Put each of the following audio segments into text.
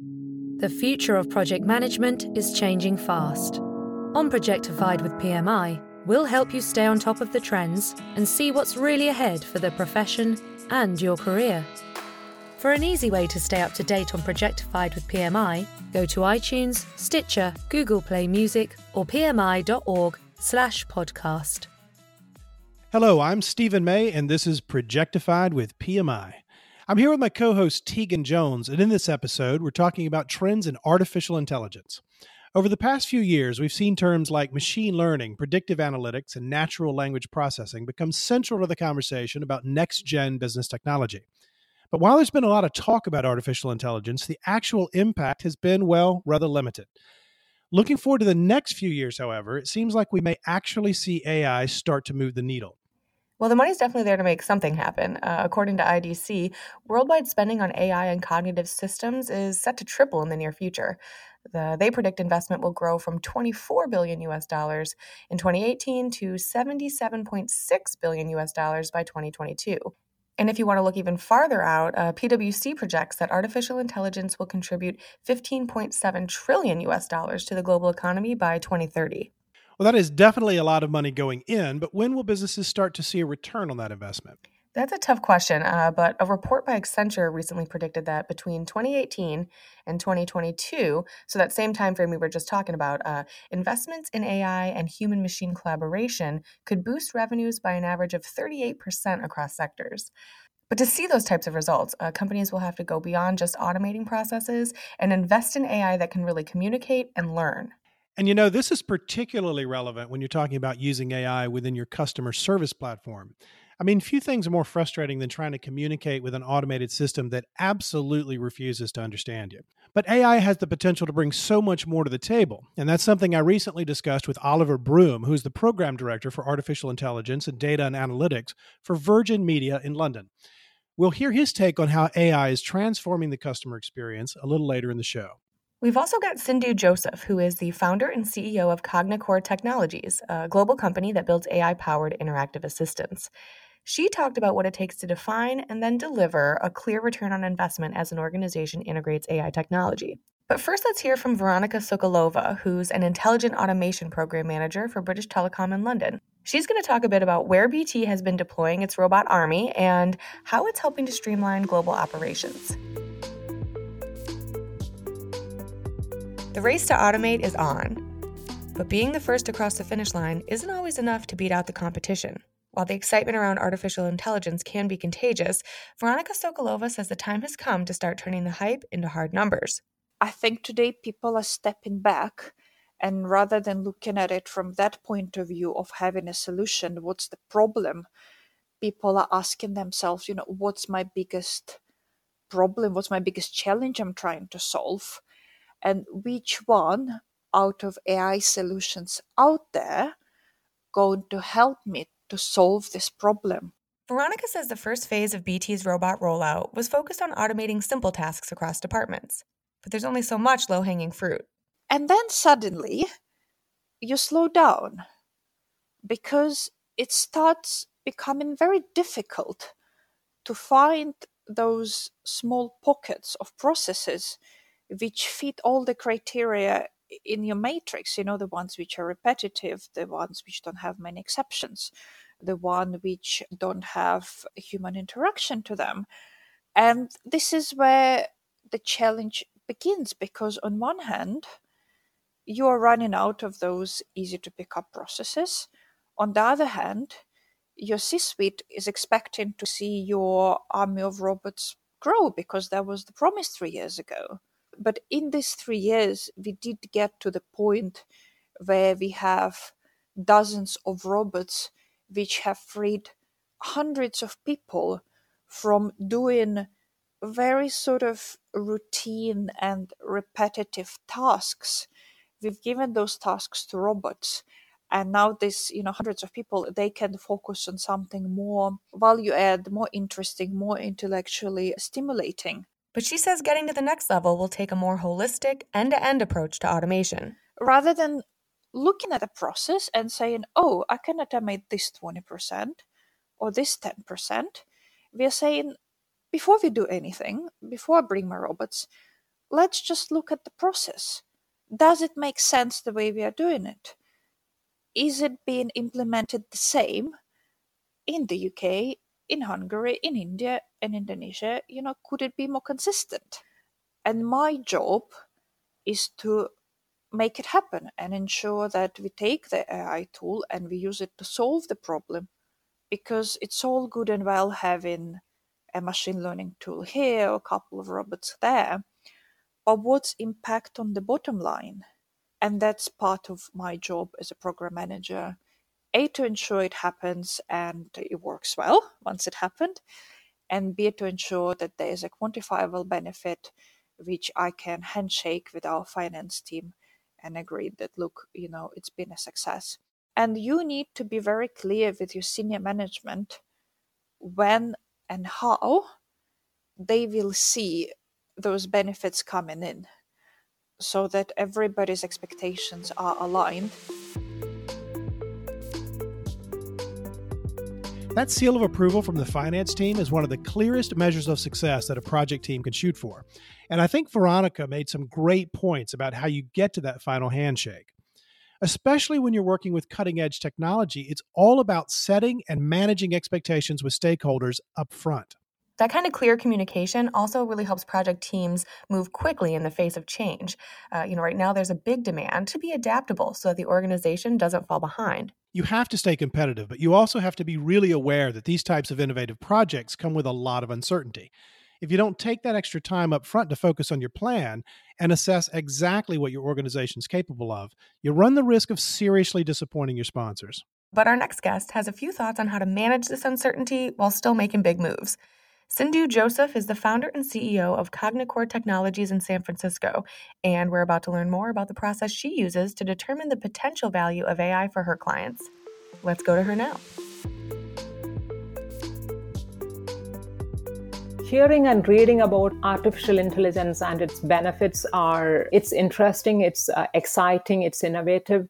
The future of project management is changing fast. On Projectified with PMI, we'll help you stay on top of the trends and see what's really ahead for the profession and your career. For an easy way to stay up to date on Projectified with PMI, go to iTunes, Stitcher, Google Play Music, or pmi.org/podcast. Hello, I'm Stephen May, and this is Projectified with PMI. I'm here with my co host Tegan Jones, and in this episode, we're talking about trends in artificial intelligence. Over the past few years, we've seen terms like machine learning, predictive analytics, and natural language processing become central to the conversation about next gen business technology. But while there's been a lot of talk about artificial intelligence, the actual impact has been, well, rather limited. Looking forward to the next few years, however, it seems like we may actually see AI start to move the needle. Well, the money's definitely there to make something happen. Uh, according to IDC, worldwide spending on AI and cognitive systems is set to triple in the near future. The, they predict investment will grow from 24 billion US dollars in 2018 to 77.6 billion US dollars by 2022. And if you want to look even farther out, uh, PwC projects that artificial intelligence will contribute 15.7 trillion US dollars to the global economy by 2030. Well, that is definitely a lot of money going in, but when will businesses start to see a return on that investment? That's a tough question, uh, but a report by Accenture recently predicted that between 2018 and 2022, so that same time frame we were just talking about, uh, investments in AI and human-machine collaboration could boost revenues by an average of 38% across sectors. But to see those types of results, uh, companies will have to go beyond just automating processes and invest in AI that can really communicate and learn. And you know, this is particularly relevant when you're talking about using AI within your customer service platform. I mean, few things are more frustrating than trying to communicate with an automated system that absolutely refuses to understand you. But AI has the potential to bring so much more to the table. And that's something I recently discussed with Oliver Broom, who's the program director for artificial intelligence and data and analytics for Virgin Media in London. We'll hear his take on how AI is transforming the customer experience a little later in the show. We've also got Sindhu Joseph, who is the founder and CEO of CogniCor Technologies, a global company that builds AI powered interactive assistants. She talked about what it takes to define and then deliver a clear return on investment as an organization integrates AI technology. But first, let's hear from Veronica Sokolova, who's an intelligent automation program manager for British Telecom in London. She's going to talk a bit about where BT has been deploying its robot army and how it's helping to streamline global operations. The race to automate is on. But being the first across the finish line isn't always enough to beat out the competition. While the excitement around artificial intelligence can be contagious, Veronica Sokolova says the time has come to start turning the hype into hard numbers. I think today people are stepping back and rather than looking at it from that point of view of having a solution, what's the problem? People are asking themselves, you know, what's my biggest problem? What's my biggest challenge I'm trying to solve? And which one out of AI solutions out there going to help me to solve this problem. Veronica says the first phase of BT's robot rollout was focused on automating simple tasks across departments, but there's only so much low hanging fruit. And then suddenly, you slow down because it starts becoming very difficult to find those small pockets of processes which fit all the criteria in your matrix you know the ones which are repetitive the ones which don't have many exceptions the one which don't have human interaction to them. And this is where the challenge begins because on one hand you are running out of those easy to pick up processes. On the other hand your c-suite is expecting to see your army of robots grow because that was the promise three years ago but in these three years, we did get to the point where we have dozens of robots which have freed hundreds of people from doing very sort of routine and repetitive tasks. We've given those tasks to robots. And now this, you know, hundreds of people, they can focus on something more value add, more interesting, more intellectually stimulating. But she says getting to the next level will take a more holistic, end to end approach to automation. Rather than looking at a process and saying, oh, I can automate this 20% or this 10%, we are saying, before we do anything, before I bring my robots, let's just look at the process. Does it make sense the way we are doing it? Is it being implemented the same in the UK, in Hungary, in India, and Indonesia? You know, could it be more consistent? And my job is to make it happen and ensure that we take the AI tool and we use it to solve the problem. Because it's all good and well having a machine learning tool here, a couple of robots there, but what's impact on the bottom line? And that's part of my job as a program manager. A, to ensure it happens and it works well once it happened, and B, to ensure that there is a quantifiable benefit which I can handshake with our finance team and agree that, look, you know, it's been a success. And you need to be very clear with your senior management when and how they will see those benefits coming in so that everybody's expectations are aligned. That seal of approval from the finance team is one of the clearest measures of success that a project team can shoot for. And I think Veronica made some great points about how you get to that final handshake. Especially when you're working with cutting edge technology, it's all about setting and managing expectations with stakeholders up front. That kind of clear communication also really helps project teams move quickly in the face of change. Uh, you know, right now there's a big demand to be adaptable so that the organization doesn't fall behind. You have to stay competitive, but you also have to be really aware that these types of innovative projects come with a lot of uncertainty. If you don't take that extra time up front to focus on your plan and assess exactly what your organization is capable of, you run the risk of seriously disappointing your sponsors. But our next guest has a few thoughts on how to manage this uncertainty while still making big moves. Sindhu Joseph is the founder and CEO of CogniCor Technologies in San Francisco, and we're about to learn more about the process she uses to determine the potential value of AI for her clients. Let's go to her now. hearing and reading about artificial intelligence and its benefits are it's interesting it's uh, exciting it's innovative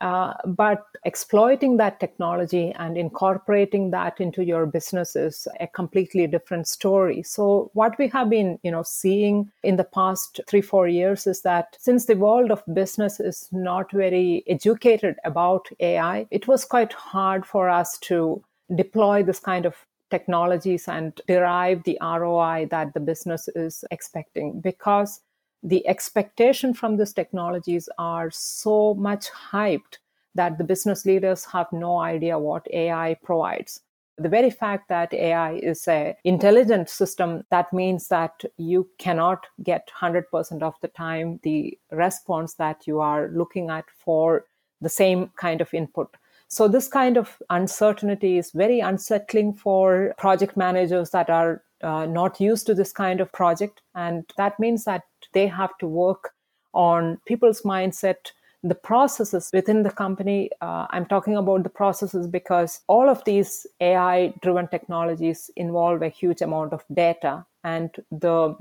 uh, but exploiting that technology and incorporating that into your business is a completely different story. So what we have been, you know, seeing in the past three, four years is that since the world of business is not very educated about AI, it was quite hard for us to deploy this kind of technologies and derive the ROI that the business is expecting because the expectation from these technologies are so much hyped that the business leaders have no idea what AI provides. The very fact that AI is a intelligent system, that means that you cannot get 100% of the time the response that you are looking at for the same kind of input. So this kind of uncertainty is very unsettling for project managers that are uh, not used to this kind of project. And that means that they have to work on people's mindset, the processes within the company. Uh, I'm talking about the processes because all of these AI driven technologies involve a huge amount of data, and the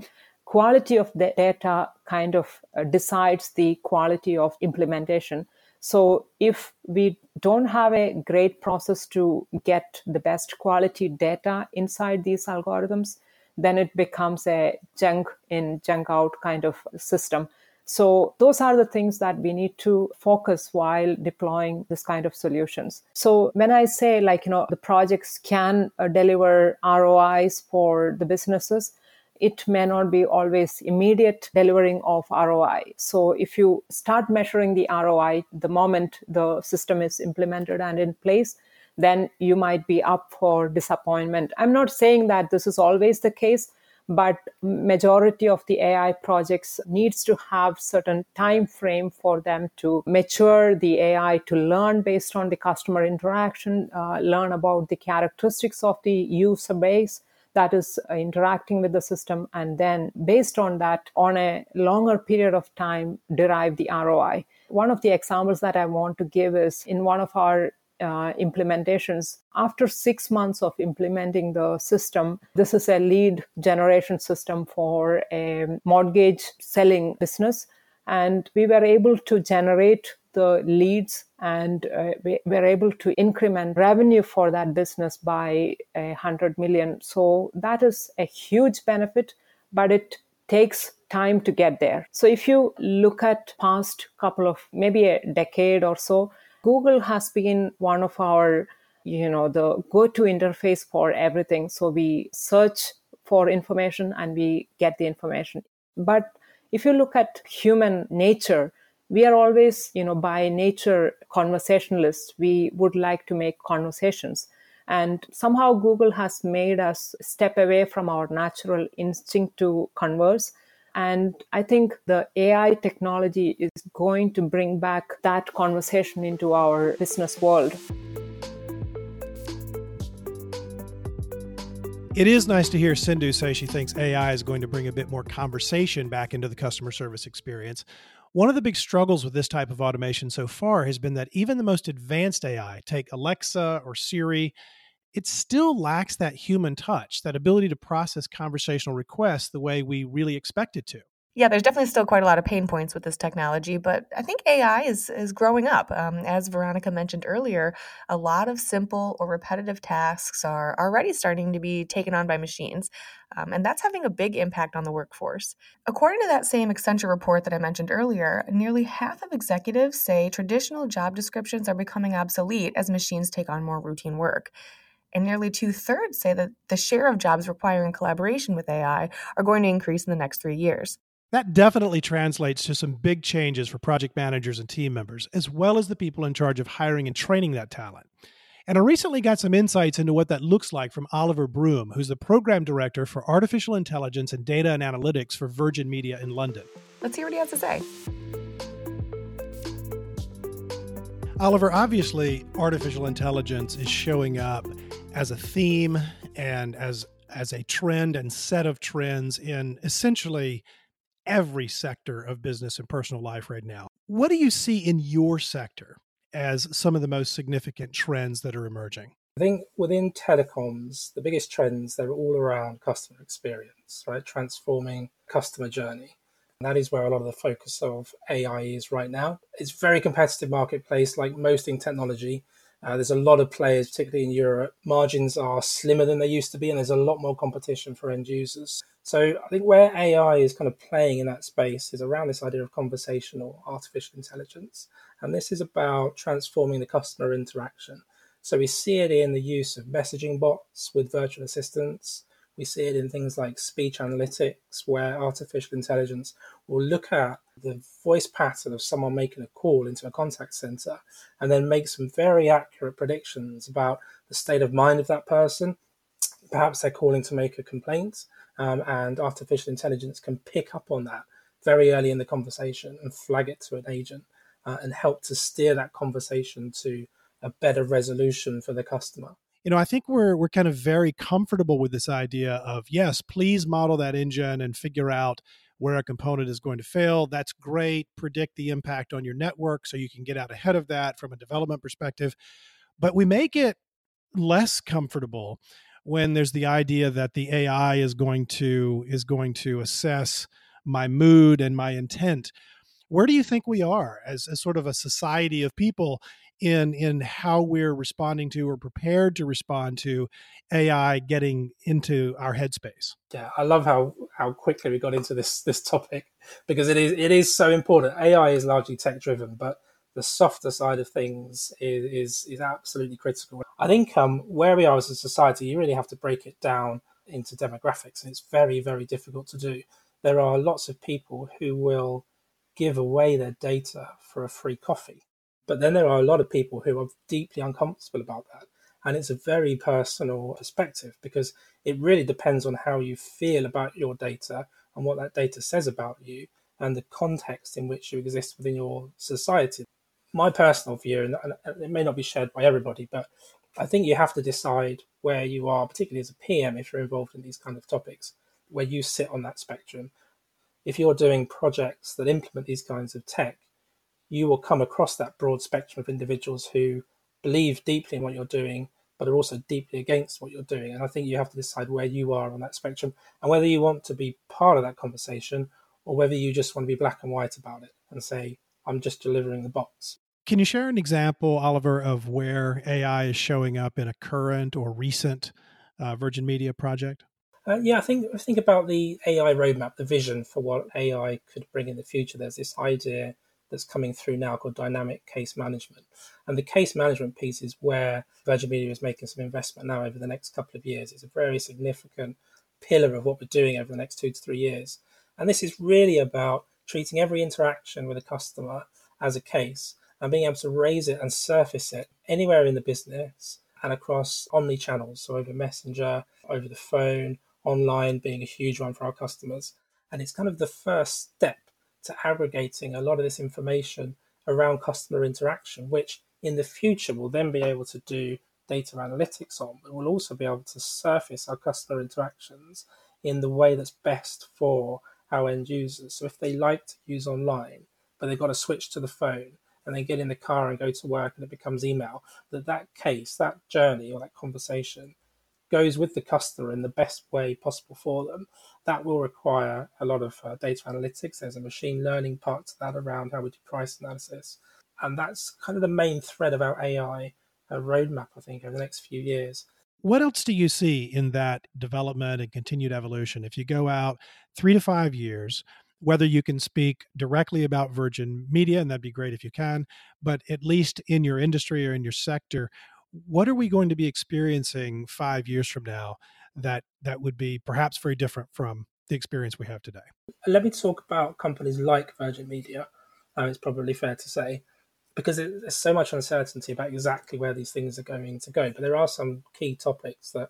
quality of the data kind of uh, decides the quality of implementation. So if we don't have a great process to get the best quality data inside these algorithms, then it becomes a junk in, junk out kind of system. So those are the things that we need to focus while deploying this kind of solutions. So when I say like, you know, the projects can uh, deliver ROIs for the businesses, it may not be always immediate delivering of ROI. So if you start measuring the ROI the moment the system is implemented and in place, then you might be up for disappointment. I'm not saying that this is always the case, but majority of the ai projects needs to have certain time frame for them to mature the ai to learn based on the customer interaction uh, learn about the characteristics of the user base that is uh, interacting with the system and then based on that on a longer period of time derive the roi one of the examples that i want to give is in one of our uh, implementations. After six months of implementing the system, this is a lead generation system for a mortgage selling business. And we were able to generate the leads and uh, we were able to increment revenue for that business by a hundred million. So that is a huge benefit, but it takes time to get there. So if you look at past couple of maybe a decade or so, Google has been one of our you know the go-to interface for everything. So we search for information and we get the information. But if you look at human nature, we are always, you know, by nature conversationalists. We would like to make conversations. And somehow Google has made us step away from our natural instinct to converse. And I think the AI technology is going to bring back that conversation into our business world. It is nice to hear Sindhu say she thinks AI is going to bring a bit more conversation back into the customer service experience. One of the big struggles with this type of automation so far has been that even the most advanced AI, take Alexa or Siri, it still lacks that human touch, that ability to process conversational requests the way we really expect it to. Yeah, there's definitely still quite a lot of pain points with this technology, but I think AI is is growing up. Um, as Veronica mentioned earlier, a lot of simple or repetitive tasks are already starting to be taken on by machines, um, and that's having a big impact on the workforce. According to that same Accenture report that I mentioned earlier, nearly half of executives say traditional job descriptions are becoming obsolete as machines take on more routine work. And nearly two thirds say that the share of jobs requiring collaboration with AI are going to increase in the next three years. That definitely translates to some big changes for project managers and team members, as well as the people in charge of hiring and training that talent. And I recently got some insights into what that looks like from Oliver Broom, who's the program director for artificial intelligence and data and analytics for Virgin Media in London. Let's hear what he has to say. Oliver, obviously, artificial intelligence is showing up as a theme and as as a trend and set of trends in essentially every sector of business and personal life right now. What do you see in your sector as some of the most significant trends that are emerging? I think within telecoms, the biggest trends they're all around customer experience, right? Transforming customer journey. That is where a lot of the focus of AI is right now. It's a very competitive marketplace, like most in technology. Uh, there's a lot of players, particularly in Europe. Margins are slimmer than they used to be, and there's a lot more competition for end users. So I think where AI is kind of playing in that space is around this idea of conversational artificial intelligence. And this is about transforming the customer interaction. So we see it in the use of messaging bots with virtual assistants. We see it in things like speech analytics, where artificial intelligence will look at the voice pattern of someone making a call into a contact center and then make some very accurate predictions about the state of mind of that person. Perhaps they're calling to make a complaint, um, and artificial intelligence can pick up on that very early in the conversation and flag it to an agent uh, and help to steer that conversation to a better resolution for the customer you know i think we're we're kind of very comfortable with this idea of yes please model that engine and figure out where a component is going to fail. That's great. Predict the impact on your network so you can get out ahead of that from a development perspective. But we make it less comfortable when there's the idea that the AI is going to is going to assess my mood and my intent. Where do you think we are as, as sort of a society of people in in how we're responding to or prepared to respond to AI getting into our headspace. Yeah, I love how how quickly we got into this this topic because it is it is so important. AI is largely tech driven, but the softer side of things is is, is absolutely critical. I think um, where we are as a society, you really have to break it down into demographics, and it's very very difficult to do. There are lots of people who will give away their data for a free coffee but then there are a lot of people who are deeply uncomfortable about that. And it's a very personal perspective because it really depends on how you feel about your data and what that data says about you and the context in which you exist within your society. My personal view, and it may not be shared by everybody, but I think you have to decide where you are, particularly as a PM, if you're involved in these kind of topics, where you sit on that spectrum. If you're doing projects that implement these kinds of tech, you will come across that broad spectrum of individuals who believe deeply in what you're doing, but are also deeply against what you're doing. And I think you have to decide where you are on that spectrum and whether you want to be part of that conversation or whether you just want to be black and white about it and say, I'm just delivering the box. Can you share an example, Oliver, of where AI is showing up in a current or recent uh, Virgin Media project? Uh, yeah, I think think about the AI roadmap, the vision for what AI could bring in the future. There's this idea that's coming through now called dynamic case management, and the case management piece is where Virgin Media is making some investment now over the next couple of years. It's a very significant pillar of what we're doing over the next two to three years, and this is really about treating every interaction with a customer as a case and being able to raise it and surface it anywhere in the business and across omni channels, so over Messenger, over the phone, online being a huge one for our customers. And it's kind of the first step to aggregating a lot of this information around customer interaction, which in the future we'll then be able to do data analytics on, but we'll also be able to surface our customer interactions in the way that's best for our end users. So if they like to use online, but they've got to switch to the phone and they get in the car and go to work and it becomes email, that that case, that journey or that conversation goes with the customer in the best way possible for them. That will require a lot of uh, data analytics. There's a machine learning part to that around how we do price analysis. And that's kind of the main thread of our AI uh, roadmap, I think, over the next few years. What else do you see in that development and continued evolution? If you go out three to five years, whether you can speak directly about Virgin Media, and that'd be great if you can, but at least in your industry or in your sector, what are we going to be experiencing five years from now that that would be perhaps very different from the experience we have today? Let me talk about companies like Virgin Media. Uh, it's probably fair to say because there's so much uncertainty about exactly where these things are going to go. But there are some key topics that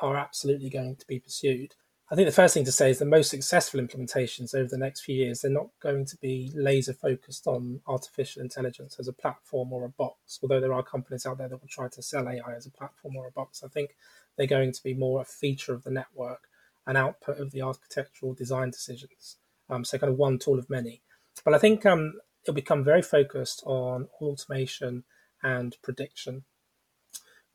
are absolutely going to be pursued. I think the first thing to say is the most successful implementations over the next few years, they're not going to be laser focused on artificial intelligence as a platform or a box, although there are companies out there that will try to sell AI as a platform or a box. I think they're going to be more a feature of the network, an output of the architectural design decisions. Um, so, kind of one tool of many. But I think um, it'll become very focused on automation and prediction.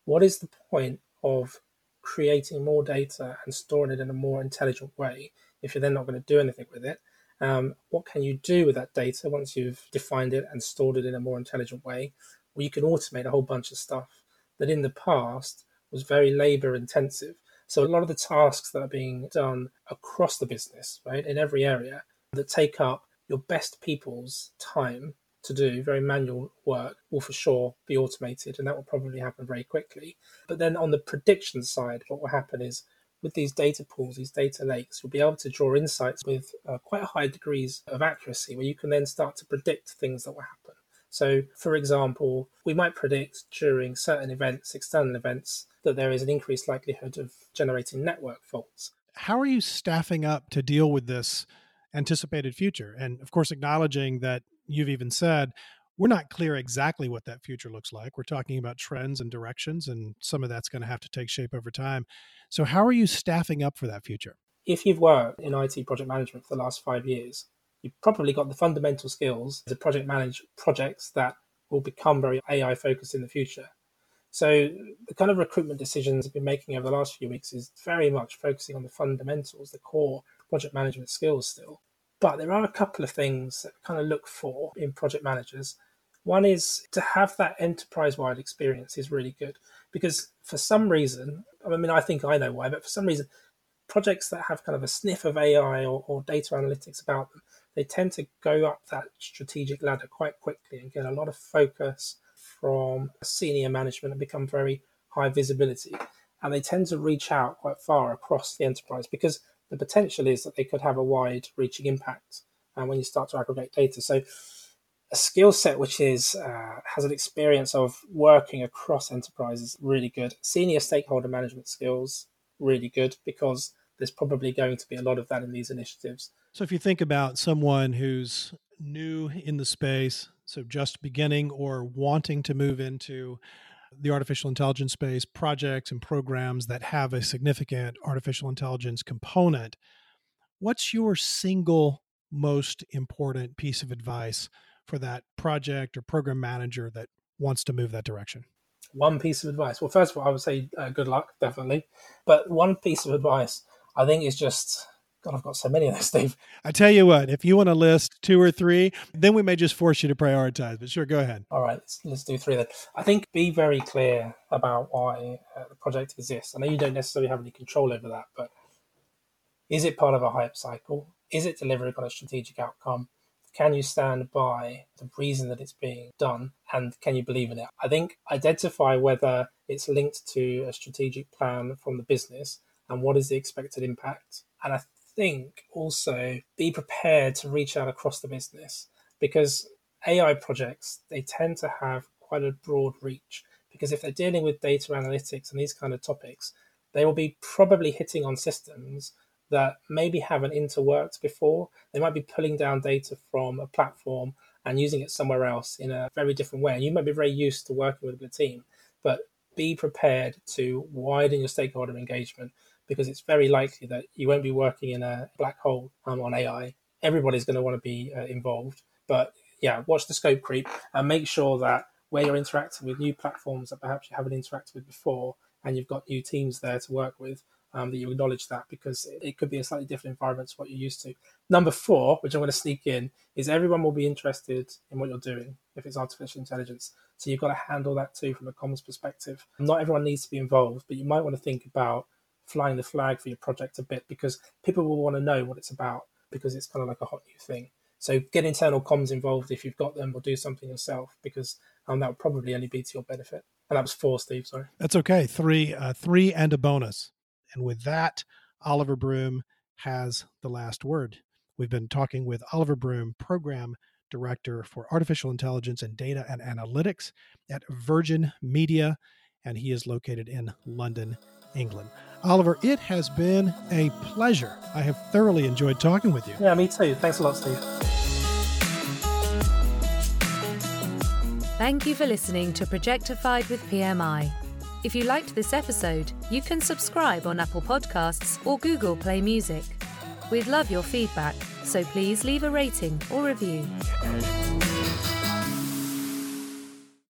What is the point of creating more data and storing it in a more intelligent way if you're then not going to do anything with it. Um, what can you do with that data once you've defined it and stored it in a more intelligent way? Well, you can automate a whole bunch of stuff that in the past was very labor intensive. So a lot of the tasks that are being done across the business, right, in every area that take up your best people's time to do, very manual work, will for sure be automated, and that will probably happen very quickly. But then on the prediction side, what will happen is with these data pools, these data lakes, you'll be able to draw insights with uh, quite high degrees of accuracy where you can then start to predict things that will happen. So, for example, we might predict during certain events, external events, that there is an increased likelihood of generating network faults. How are you staffing up to deal with this anticipated future? And of course, acknowledging that you've even said we're not clear exactly what that future looks like. We're talking about trends and directions, and some of that's going to have to take shape over time. So, how are you staffing up for that future? If you've worked in IT project management for the last five years, you've probably got the fundamental skills to project manage projects that will become very AI focused in the future. So, the kind of recruitment decisions I've been making over the last few weeks is very much focusing on the fundamentals, the core project management skills still. But there are a couple of things that kind of look for in project managers. One is to have that enterprise wide experience is really good because for some reason, I mean, I think I know why, but for some reason, projects that have kind of a sniff of AI or, or data analytics about them, they tend to go up that strategic ladder quite quickly and get a lot of focus from senior management and become very high visibility. And they tend to reach out quite far across the enterprise because the potential is that they could have a wide reaching impact uh, when you start to aggregate data. So a skill set which is uh, has an experience of working across enterprises really good. Senior stakeholder management skills really good because there's probably going to be a lot of that in these initiatives. So if you think about someone who's new in the space, so just beginning or wanting to move into the artificial intelligence space, projects and programs that have a significant artificial intelligence component, what's your single most important piece of advice for that project or program manager that wants to move that direction? One piece of advice. Well, first of all, I would say uh, good luck, definitely. But one piece of advice I think is just God, I've got so many of those, Steve. I tell you what, if you want to list two or three, then we may just force you to prioritize. But sure, go ahead. All right, let's, let's do three then. I think be very clear about why uh, the project exists. I know you don't necessarily have any control over that, but Is it part of a hype cycle? Is it delivering on a strategic outcome? Can you stand by the reason that it's being done and can you believe in it? I think identify whether it's linked to a strategic plan from the business and what is the expected impact. And I think also be prepared to reach out across the business because AI projects, they tend to have quite a broad reach because if they're dealing with data analytics and these kind of topics, they will be probably hitting on systems that maybe haven't interworked before. They might be pulling down data from a platform and using it somewhere else in a very different way. And you might be very used to working with a team, but be prepared to widen your stakeholder engagement because it's very likely that you won't be working in a black hole um, on AI. Everybody's going to want to be uh, involved, but yeah, watch the scope creep and make sure that where you're interacting with new platforms that perhaps you haven't interacted with before, and you've got new teams there to work with, um, that you acknowledge that because it could be a slightly different environment to what you're used to. Number four, which I'm going to sneak in, is everyone will be interested in what you're doing if it's artificial intelligence. So you've got to handle that too from a comms perspective. Not everyone needs to be involved, but you might want to think about flying the flag for your project a bit because people will want to know what it's about because it's kind of like a hot new thing. So get internal comms involved if you've got them, or do something yourself because um, that would probably only be to your benefit. And that was four, Steve. Sorry. That's okay. Three, uh, three, and a bonus. And with that, Oliver Broom has the last word. We've been talking with Oliver Broom, Program Director for Artificial Intelligence and Data and Analytics at Virgin Media, and he is located in London, England. Oliver, it has been a pleasure. I have thoroughly enjoyed talking with you. Yeah, me too. Thanks a lot, Steve. Thank you for listening to Projectified with PMI. If you liked this episode, you can subscribe on Apple Podcasts or Google Play Music. We'd love your feedback, so please leave a rating or review.